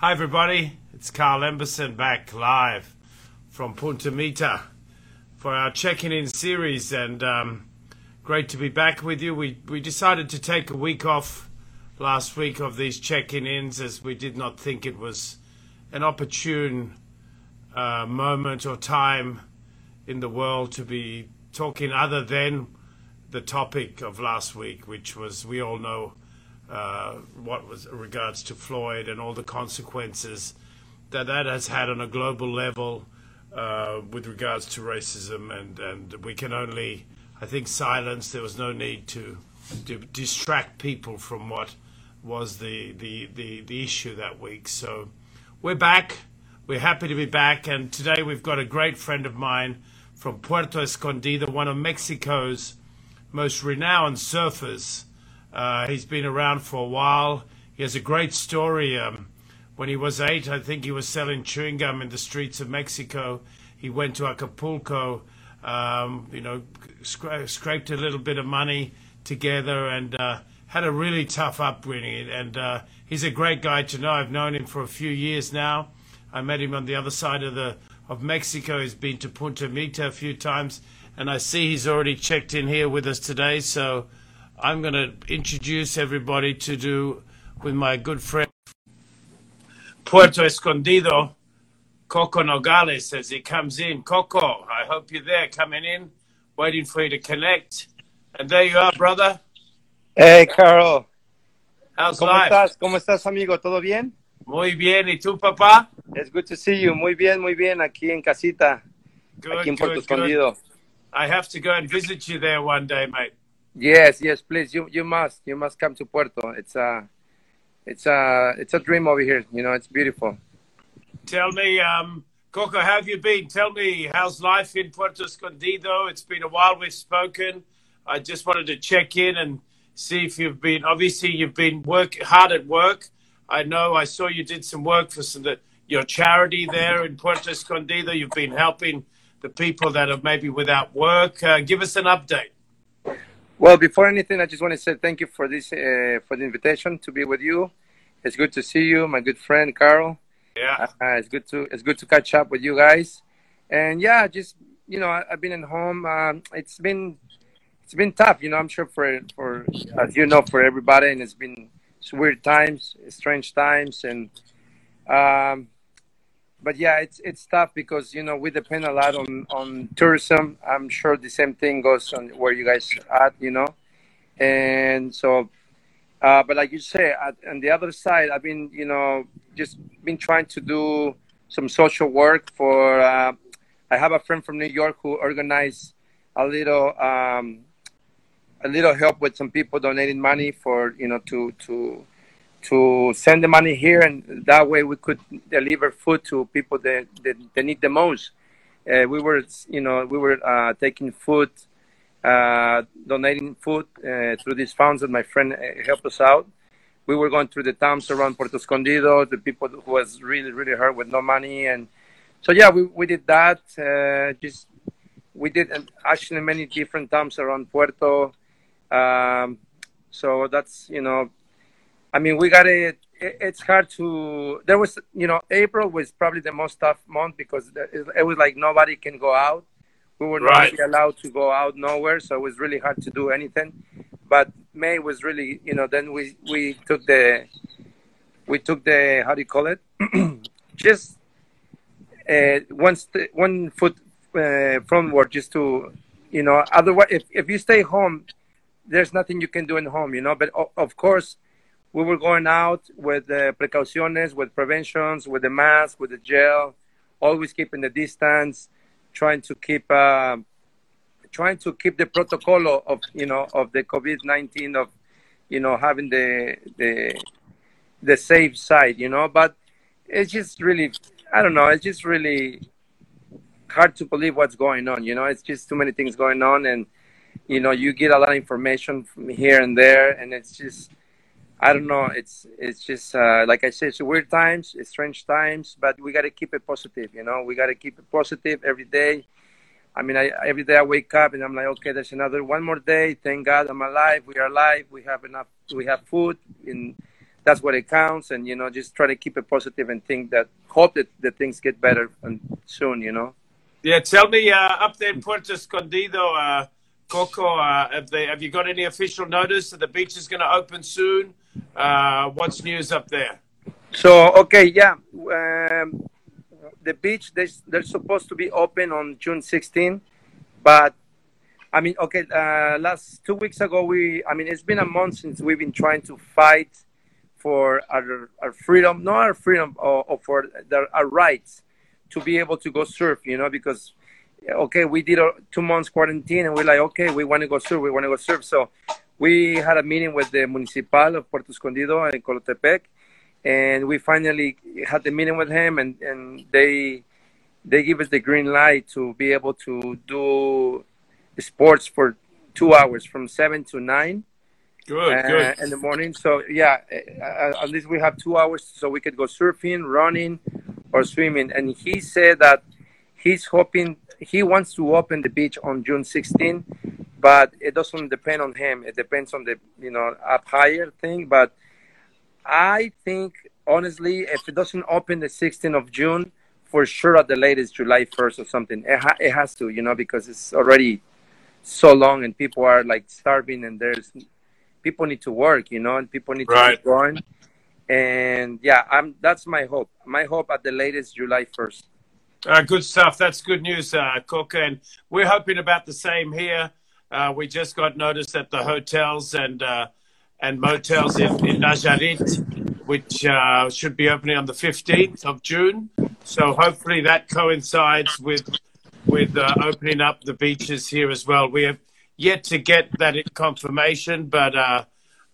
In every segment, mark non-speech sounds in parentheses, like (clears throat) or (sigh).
Hi, everybody. It's Carl Emberson back live from Punta Mita for our checking in series, and um, great to be back with you. We we decided to take a week off last week of these checking ins as we did not think it was an opportune uh, moment or time in the world to be talking other than the topic of last week, which was we all know uh, what was regards to Floyd and all the consequences that that has had on a global level uh, with regards to racism, and, and we can only, I think, silence. There was no need to, to distract people from what was the, the, the, the issue that week. So we're back. We're happy to be back, and today we've got a great friend of mine from Puerto Escondido, one of Mexico's most renowned surfers. Uh, he's been around for a while. He has a great story. Um, when he was eight, I think he was selling chewing gum in the streets of Mexico. He went to Acapulco, um, you know, scra- scraped a little bit of money together and uh, had a really tough upbringing. And uh, he's a great guy to know. I've known him for a few years now. I met him on the other side of the of Mexico. He's been to Punta Mita a few times, and I see he's already checked in here with us today. So I'm going to introduce everybody to do with my good friend Puerto Escondido, Coco Nogales, as he comes in. Coco, I hope you're there, coming in, waiting for you to connect. And there you are, brother. Hey, Carol. How's ¿Cómo life? estás? ¿Cómo estás, amigo? ¿Todo bien? Muy bien. ¿Y tú, papá? It's good to see you. Muy bien, muy bien. Aquí en casita, Good, aquí en Puerto good, good. Escondido. I have to go and visit you there one day, mate. Yes, yes, please. You you must. You must come to Puerto. It's a it's a it's a dream over here. You know, it's beautiful. Tell me, um, Coco, how have you been? Tell me, how's life in Puerto Escondido? It's been a while we've spoken. I just wanted to check in and see if you've been, obviously, you've been work hard at work. I know I saw you did some work for some, the, your charity there in Puerto Escondido. You've been helping the people that are maybe without work. Uh, give us an update. Well, before anything, I just want to say thank you for this uh, for the invitation to be with you. It's good to see you, my good friend Carl. Yeah. Uh, it's good to it's good to catch up with you guys. And yeah, just you know, I, I've been at home. Um, it's been it's been tough, you know. I'm sure for for as you know for everybody, and it's been it's weird times, strange times, and um, but yeah, it's it's tough because you know we depend a lot on on tourism. I'm sure the same thing goes on where you guys at, you know, and so. Uh, but like you say, at, on the other side, I've been, you know, just been trying to do some social work for. Uh, I have a friend from New York who organized a little, um, a little help with some people donating money for, you know, to to to send the money here, and that way we could deliver food to people that that, that need the most. Uh, we were, you know, we were uh, taking food uh, donating food uh, through these funds that my friend uh, helped us out. We were going through the towns around Puerto Escondido, the people who was really, really hurt with no money. And so, yeah, we, we did that. Uh, just We did uh, actually many different towns around Puerto. Um, so that's, you know, I mean, we got it. It's hard to. There was, you know, April was probably the most tough month because it was like nobody can go out we were not Right. really allowed to go out nowhere, so it was really hard to do anything. But May was really, you know, then we we took the we took the how do you call it? (clears throat) just uh, one st- one foot uh, frontward, just to, you know. Otherwise, if if you stay home, there's nothing you can do in home, you know. But o- of course, we were going out with the precauciones, with preventions, with the mask, with the gel, always keeping the distance, trying to keep uh, trying to keep the protocol of you know of the COVID nineteen of you know having the the the safe side, you know. But it's just really I don't know. It's just really hard to believe what's going on. You know, it's just too many things going on, and you know you get a lot of information from here and there, and it's just I don't know. It's it's just uh, like I said, it's weird times, it's strange times, but we got to keep it positive. You know, we got to keep it positive every day. I mean, I, every day I wake up and I'm like, okay, there's another one more day. Thank God I'm alive. We are alive. We have enough. We have food. And that's what it counts. And you know, just try to keep it positive and think that hope that the things get better and soon. You know. Yeah, tell me uh, up there in Puerto Escondido, uh, Coco, uh, have, they, have you got any official notice that the beach is going to open soon? Uh, what's news up there? So okay, yeah, um, the beach they, they're supposed to be open on June 16, but I mean, okay, uh, last two weeks ago we, I mean, it's been a month since we've been trying to fight for our, our freedom, not our freedom, or, or for the, our rights to be able to go surf, you know, because okay, we did a two months quarantine and we're like, okay, we want to go surf, we want to go surf. So we had a meeting with the municipal of Puerto Escondido in Colotepec, and we finally had the meeting with him, and, and they they give us the green light to be able to do sports for two hours from seven to nine. Good, uh, good. In the morning, so yeah, uh, at least we have two hours, so we could go surfing, running, or swimming. And he said that he's hoping he wants to open the beach on June 16, but it doesn't depend on him. It depends on the you know up higher thing. But I think honestly, if it doesn't open the 16th of June, for sure at the latest July 1st or something, it, ha- it has to, you know, because it's already so long and people are like starving and there's people need to work, you know, and people need right. to keep going. And yeah, I'm that's my hope. My hope at the latest July 1st. Uh, good stuff. That's good news, uh, Cook. And we're hoping about the same here. Uh, we just got notice that the hotels and uh, and motels in, in Nayarit, which uh, should be opening on the 15th of June. So hopefully that coincides with with uh, opening up the beaches here as well. We have yet to get that confirmation, but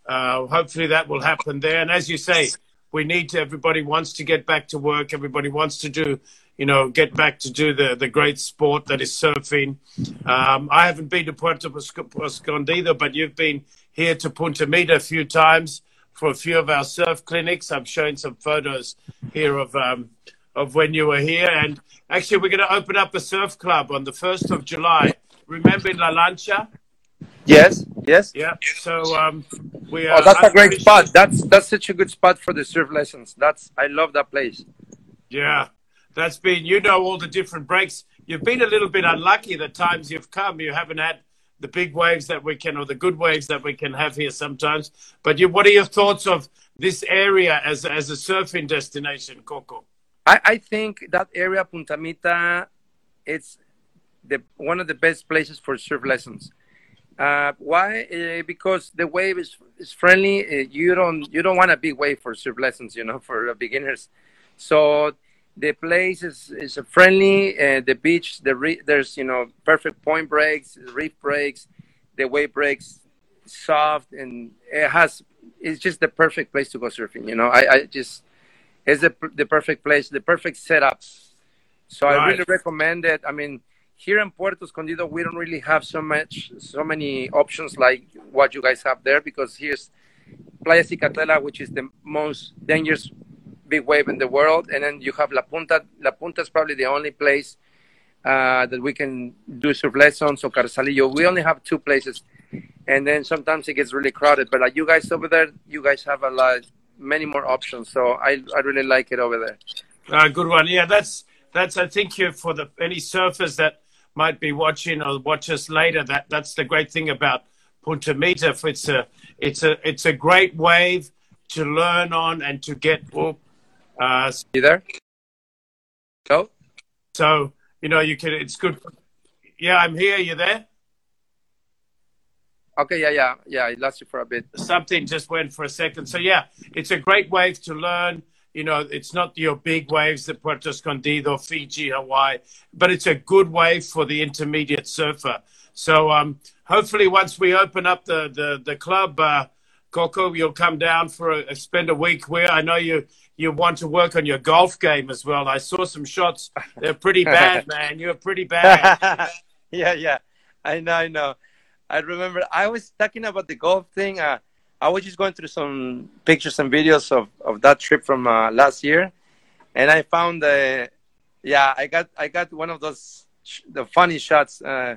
hopefully that will happen there. And as you say, we need to. Everybody wants to get back to work. Everybody wants to do, you know, get back to do the the great sport that is surfing. Um, I haven't been to Puerto Escondido, but you've been here to Punta Mita a few times for a few of our surf clinics. I'm showing some photos here of um, of when you were here. And actually, we're going to open up a surf club on the 1st of July. Remember La Lancha? Yes, yes. Yeah. So um, we are. Oh, that's a great spot. That's that's such a good spot for the surf lessons. That's I love that place. Yeah, that's been. You know all the different breaks. You've been a little bit unlucky the times you've come. You haven't had the big waves that we can, or the good waves that we can have here sometimes. But you, what are your thoughts of this area as as a surfing destination, Coco? I, I think that area, Punta Mita, it's the one of the best places for surf lessons. Uh, why? Uh, because the wave is, is friendly. Uh, you don't you don't want a big wave for surf lessons, you know, (laughs) for beginners. So the place is is friendly. Uh, the beach, the re- there's you know perfect point breaks, reef breaks, the wave breaks, soft, and it has. It's just the perfect place to go surfing. You know, I, I just it's the, the perfect place, the perfect setup. So right. I really recommend it. I mean, here in Puerto Escondido, we don't really have so much, so many options like what you guys have there because here's Playa Zicatela, which is the most dangerous big wave in the world, and then you have La Punta. La Punta is probably the only place uh, that we can do surf lessons or Carrizalillo. We only have two places, and then sometimes it gets really crowded. But like you guys over there, you guys have a lot many more options. So I I really like it over there. Uh, good one. Yeah, that's that's I think you for the any surfers that might be watching or watch us later. That that's the great thing about Punta Mita. It's a it's a it's a great wave to learn on and to get up. Uh, you there? Go. So you know you can. It's good. Yeah, I'm here. You there? Okay, yeah, yeah, yeah. It lasted for a bit. Something just went for a second. So yeah, it's a great wave to learn. You know, it's not your big waves, the Puerto Escondido, Fiji, Hawaii, but it's a good wave for the intermediate surfer. So um, hopefully, once we open up the the, the club, uh, Coco, you'll come down for a, spend a week where I know you you want to work on your golf game as well. I saw some shots; they're pretty (laughs) bad, man. You're pretty bad. (laughs) yeah, yeah, I know, I know. I remember I was talking about the golf thing. Uh, I was just going through some pictures and videos of, of that trip from uh, last year, and I found uh, yeah, I got I got one of those sh- the funny shots uh,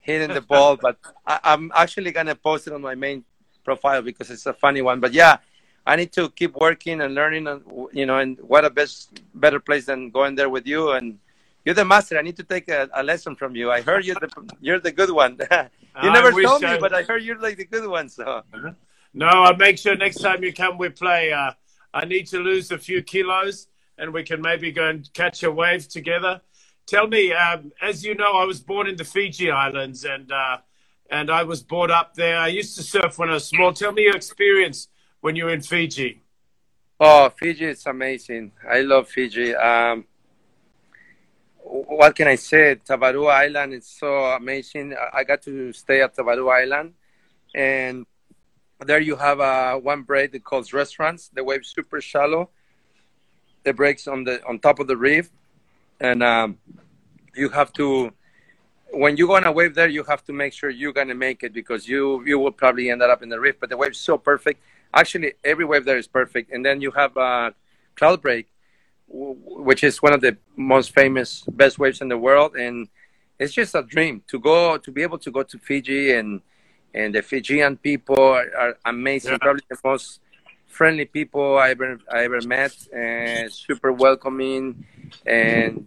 hitting the ball, (laughs) but I, am actually gonna post it on my main profile because it's a funny one. But yeah, I need to keep working and learning, and you know, and what a best better place than going there with you. And you're the master. I need to take a, a lesson from you. I heard you're The, you're the good one. (laughs) you never told me, I... but I heard you're like the good one. So. No, I'll make sure next time you come, we play. Uh, I need to lose a few kilos, and we can maybe go and catch a wave together. Tell me, um, as you know, I was born in the Fiji Islands, and uh, and I was brought up there. I used to surf when I was small. Tell me your experience when you were in Fiji. Oh, Fiji is amazing. I love Fiji. Um, what can I say? Tavarua Island is so amazing. I got to stay at Tavarua Island, and there you have uh, one break that calls restaurants. The wave's super shallow. The breaks on the on top of the reef, and um, you have to when you go on a wave there, you have to make sure you're gonna make it because you you will probably end up in the reef. But the wave's so perfect Actually, every wave there is perfect. And then you have uh, Cloud Break, which is one of the most famous, best waves in the world. And it's just a dream to go, to be able to go to Fiji and and the Fijian people are, amazing. Yeah. Probably the most friendly people I ever I ever met, and super welcoming. And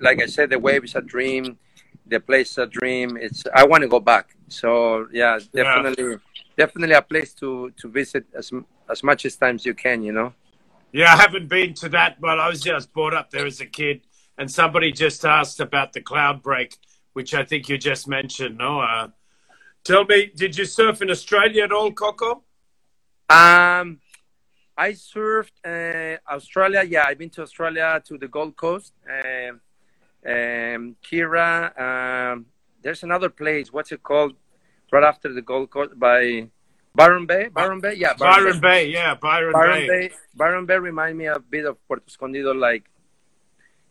like I said, the wave is a dream. The place is a dream. It's I want to go back. So yeah, definitely. Yeah definitely a place to to visit as as much as times you can. You know. Yeah, I haven't been to that, but I was just brought up there as a kid, and somebody just asked about the cloud break, which I think you just mentioned. No, uh, tell me, did you surf in Australia at all, Coco? Um, I surfed uh, Australia. Yeah, I've been to Australia to the Gold Coast. Um, um, Kirra. Um, there's another place. What's it called? right after the Gold Coast by Byron Bay. Byron Bay, yeah. Byron, Byron Bay. Bay. yeah. Byron, Byron Bay. Bay. Byron Bay remind me a bit of Puerto Escondido, like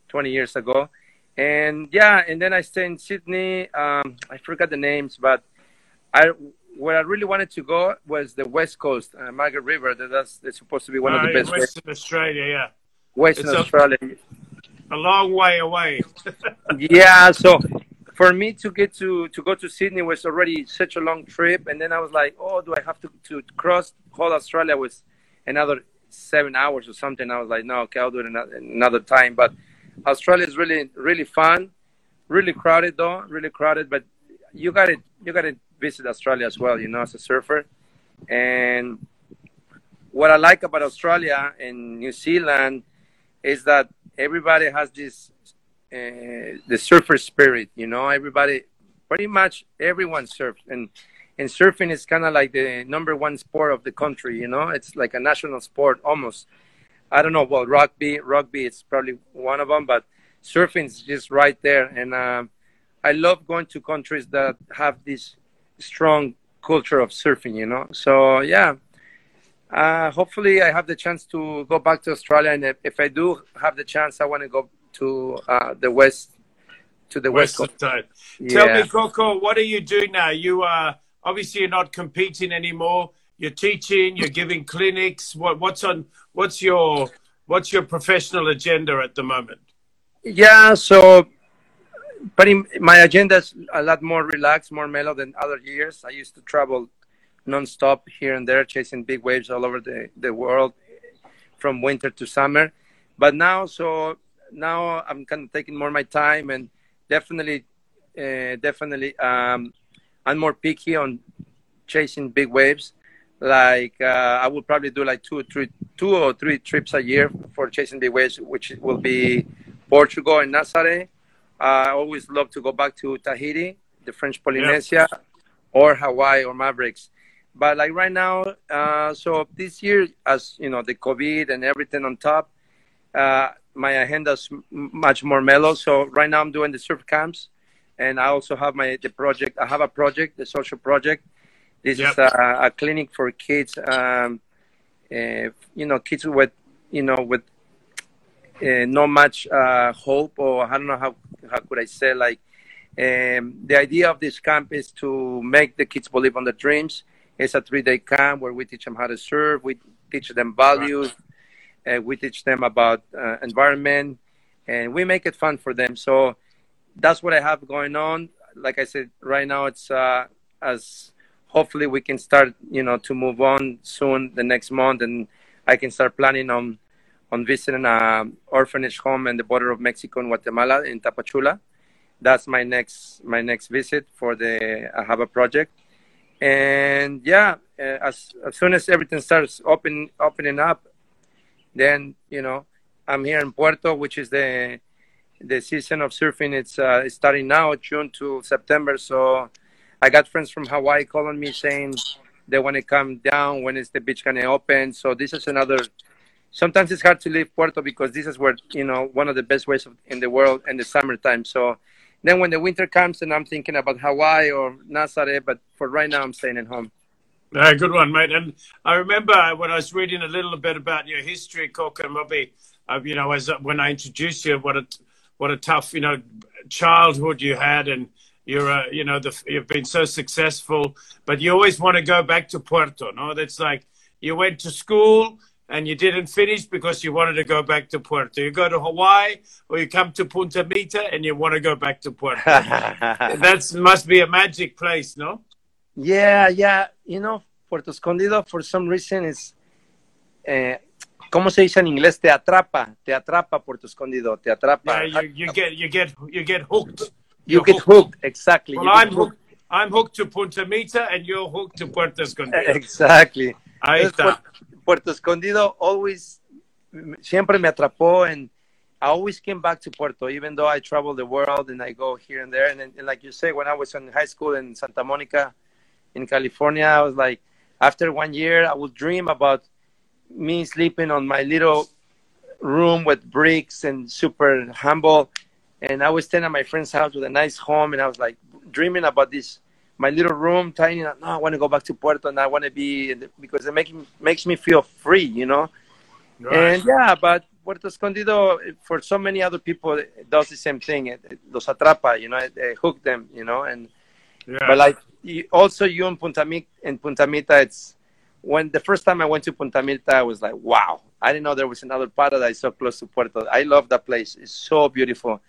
20 years ago. And yeah, and then I stayed in Sydney. Um, I forgot the names, but I where I really wanted to go was the West Coast, uh, Margaret River. That's, that's supposed to be one uh, of the uh, best. Western ways. Australia, yeah. Western it's Australia. A, a long way away. (laughs) yeah, so for me to get to to go to Sydney was already such a long trip, and then I was like, oh, do I have to to cross whole Australia with another seven hours or something? I was like, no, okay, I'll do it another, another time. But Australia is really really fun, really crowded though, really crowded. But you got it you got to visit Australia as well, you know, as a surfer. And what I like about Australia and New Zealand is that everybody has this uh, the surfer spirit. You know, everybody, pretty much everyone surfs, and and surfing is kind of like the number one sport of the country. You know, it's like a national sport almost. I don't know. Well, rugby, rugby is probably one of them, but surfing is just right there. And uh, I love going to countries that have this strong culture of surfing. You know, so yeah. Uh, hopefully, I have the chance to go back to Australia, and if, if I do have the chance, I want to go to uh, the west to the west, west side. Yeah. Tell me, Coco, what are you doing now? You are obviously you're not competing anymore. You're teaching. You're giving clinics. What, what's on? What's your what's your professional agenda at the moment? Yeah, so but in, my agenda is a lot more relaxed, more mellow than other years. I used to travel nonstop here and there, chasing big waves all over the, the world from winter to summer. But now, so now I'm kind of taking more my time and definitely, uh, definitely, um, I'm more picky on chasing big waves. Like uh, I will probably do like two or three, two or three trips a year for chasing big waves, which will be Portugal and Nazare. I always love to go back to Tahiti, the French Polynesia, yeah. or Hawaii or Mavericks. But like right now, uh, so this year, as you know, the COVID and everything on top, uh, my agenda is much more mellow. So right now I'm doing the surf camps, and I also have my the project. I have a project, the social project. This yep. is a, a, clinic for kids. Um, uh, you know, kids with you know with not much uh, hope, or I don't know how how could I say like. Um, the idea of this camp is to make the kids believe on their dreams. It's a three-day camp where we teach them how to serve. We teach them values. Right uh, we teach them about uh, environment, and we make it fun for them. So that's what I have going on. Like I said, right now it's uh, as hopefully we can start, you know, to move on soon the next month, and I can start planning on on visiting an orphanage home in the border of Mexico and Guatemala in Tapachula. That's my next my next visit for the Ahava project. And yeah, uh, as as soon as everything starts open opening up, then you know I'm here in Puerto, which is the the season of surfing. It's uh, starting now, June to September. So I got friends from Hawaii calling me saying they want to come down. When is the beach gonna open? So this is another. Sometimes it's hard to leave Puerto because this is where you know one of the best ways of, in the world in the summertime. So then when the winter comes, and I'm thinking about Hawaii or Nazaré, but for right now, I'm staying at home. Uh, good one, mate. And I remember when I was reading a little bit about your history, Coco, and uh, you know, as when I introduced you, what a what a tough, you know, childhood you had, and you're, uh, you know, the, you've been so successful, but you always want to go back to Puerto. No, that's like you went to school and you didn't finish because you wanted to go back to Puerto. You go to Hawaii or you come to Punta Mita and you want to go back to Puerto. (laughs) that must be a magic place, no? Yeah, yeah. You know, Puerto Escondido, for some reason, is. Uh, ¿Cómo se dice en inglés? Te atrapa, te atrapa Puerto Escondido, te atrapa. Yeah, you, you get, you get, you get hooked. You get hooked. hooked. exactly. Well, I'm hooked. hooked. I'm hooked to Punta Mita, and you're hooked to Puerto Escondido. (laughs) Exactly. Ahí está. Puerto Escondido always, siempre me atrapó, and I always came back to Puerto, even though I travel the world and I go here and there. And, and like you say, when I was in high school in Santa Monica, in California, I was like, after one year, I would dream about me sleeping on my little room with bricks and super humble. And I was staying at my friend's house with a nice home, and I was like dreaming about this, my little room, tiny. No, I want to go back to Puerto, and I want to be because it makes makes me feel free, you know. Right. And yeah, but Puerto Escondido, for so many other people, it does the same thing. It, it los atrapa, you know, it, it hook them, you know. And yeah. but like also you in Punta Mita, in Punta Mita, it's when the first time I went to Punta Mita, I was like, wow, I didn't know there was another paradise so close to Puerto. I love that place. It's so beautiful.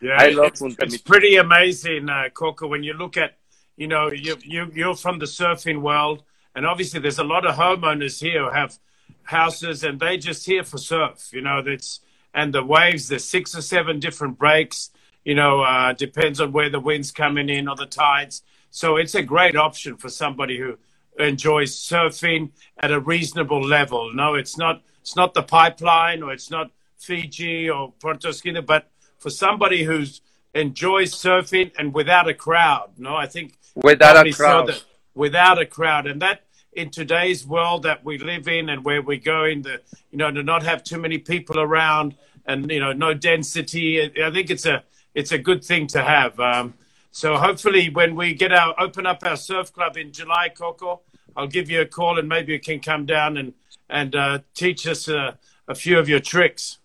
Yeah, I love it's, Punta Mita. It's pretty amazing, uh, Coco, when you look at, you know, you, you, you're from the surfing world, and obviously there's a lot of homeowners here who have houses, and they just here for surf. You know, that's and the waves. There's six or seven different breaks. You know, uh, depends on where the wind's coming in or the tides. So it's a great option for somebody who enjoys surfing at a reasonable level. No, it's not it's not the pipeline or it's not Fiji or Puerto Escondido, but for somebody who's enjoys surfing and without a crowd. No, I think without a crowd. Without a crowd, and that in today's world that we live in and where we're going, the you know to not have too many people around and you know no density. I think it's a it's a good thing to have. Um, so hopefully, when we get our open up our surf club in July, Coco, I'll give you a call and maybe you can come down and and uh, teach us uh, a few of your tricks.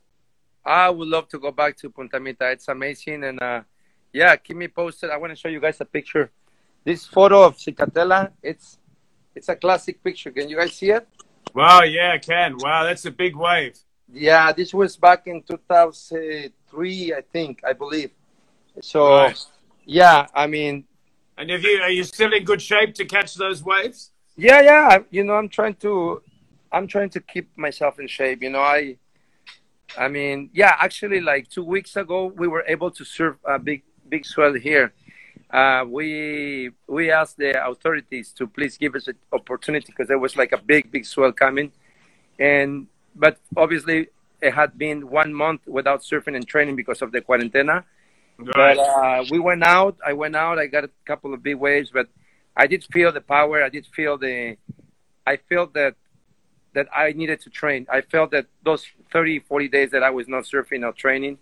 I would love to go back to Punta Mita. It's amazing, and uh, yeah, keep me posted. I want to show you guys a picture. This photo of Zicatela, it's it's a classic picture. Can you guys see it? Wow, yeah, I can. Wow, that's a big wave. Yeah, this was back in 2003, I think, I believe. So. Right yeah, I mean. And if you are you still in good shape to catch those waves? Yeah, yeah. You know, I'm trying to, I'm trying to keep myself in shape. You know, I, I mean, yeah. Actually, like two weeks ago, we were able to surf a big, big swell here. Uh, we we asked the authorities to please give us an opportunity because there was like a big, big swell coming, and but obviously it had been one month without surfing and training because of the quarantena. Right. But uh, we went out. I went out. I got a couple of big waves, but I did feel the power. I did feel the. I felt that that I needed to train. I felt that those 30, 40 days that I was not surfing or training,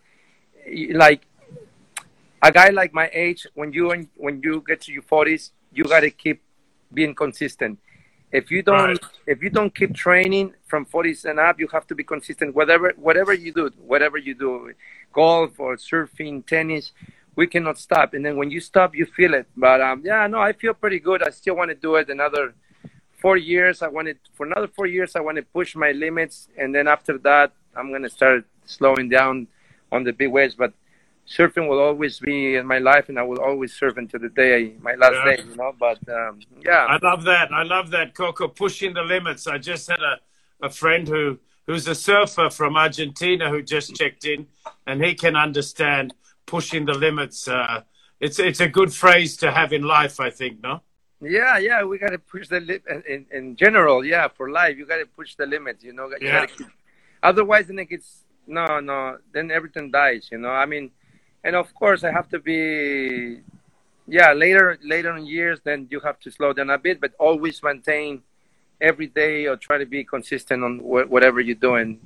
like a guy like my age, when you when you get to your 40s, you got to keep being consistent. If you don't right. if you don't keep training from 40s and up, you have to be consistent. Whatever whatever you do, whatever you do, golf or surfing, tennis, we cannot stop. And then when you stop, you feel it. But um, yeah, no, I feel pretty good. I still want to do it another four years. I wanted for another four years. I want to push my limits, and then after that, I'm gonna start slowing down on the big waves. But surfing will always be in my life, and I will always surf until the day my last yeah. day. You know, but um, yeah, I love that. I love that, Coco, pushing the limits. I just had a a friend who who's a surfer from Argentina who just checked in, and he can understand pushing the limits. Uh, it's it's a good phrase to have in life, I think. No. Yeah, yeah, we got to push the limit in, in general. Yeah, for life, you got to push the limits. You know, you Yeah. gotta keep, otherwise, then it gets no, no. Then everything dies. You know, I mean, and of course, I have to be. Yeah, later, later in years, then you have to slow down a bit, but always maintain every day or try to be consistent on wh- whatever you're doing.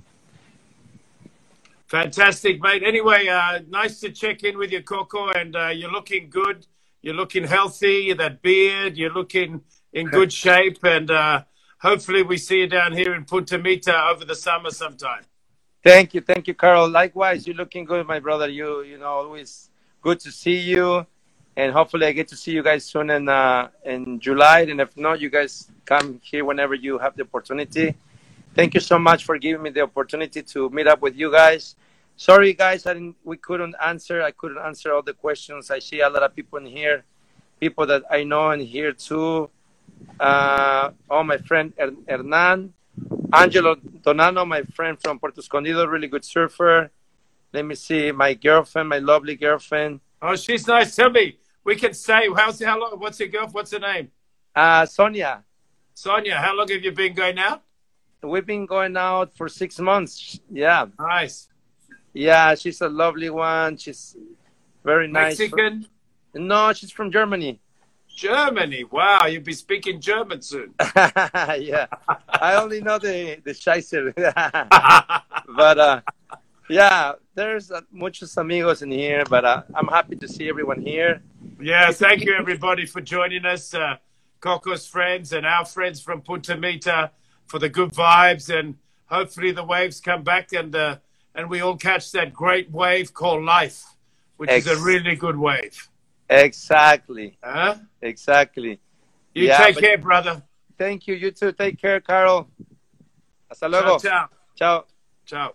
Fantastic, mate. Anyway, uh, nice to check in with you, Coco, and uh, you're looking good. You're looking healthy. That beard, you're looking in good (laughs) shape, and uh, hopefully we see you down here in Punta Mita over the summer sometime. Thank you, thank you, Carl. Likewise, you're looking good, my brother. You, you know, always good to see you, and hopefully, I get to see you guys soon in uh, in July. And if not, you guys come here whenever you have the opportunity. Thank you so much for giving me the opportunity to meet up with you guys. Sorry, guys, I didn't. We couldn't answer. I couldn't answer all the questions. I see a lot of people in here, people that I know in here too. Uh, oh, my friend her- Hernan. Angelo Donano, my friend from Puerto Escondido, really good surfer. Let me see, my girlfriend, my lovely girlfriend, Oh, she's nice. Tell me, we can say how's how long? What's your girl? What's her name? uh, Sonia. Sonia. How long have you been going out? We've been going out for six months. Yeah, Nice. yeah, she's a lovely one. She's very nice. Mexican. No, she's from Germany. Germany. Wow, you'll be speaking German soon. (laughs) yeah, I only know the the Scheiße. (laughs) but uh, yeah, there's uh, muchos amigos in here. But uh, I'm happy to see everyone here. Yeah, thank you everybody for joining us, uh, Coco's friends and our friends from Punta Mita for the good vibes, and hopefully the waves come back and uh, and we all catch that great wave called life, which is a really good wave. Exactly, Huh? exactly. You Yeah, take care, brother. Thank you. You too. Take care, Carol. Hasta Ciao, ciao, Ciao. ciao.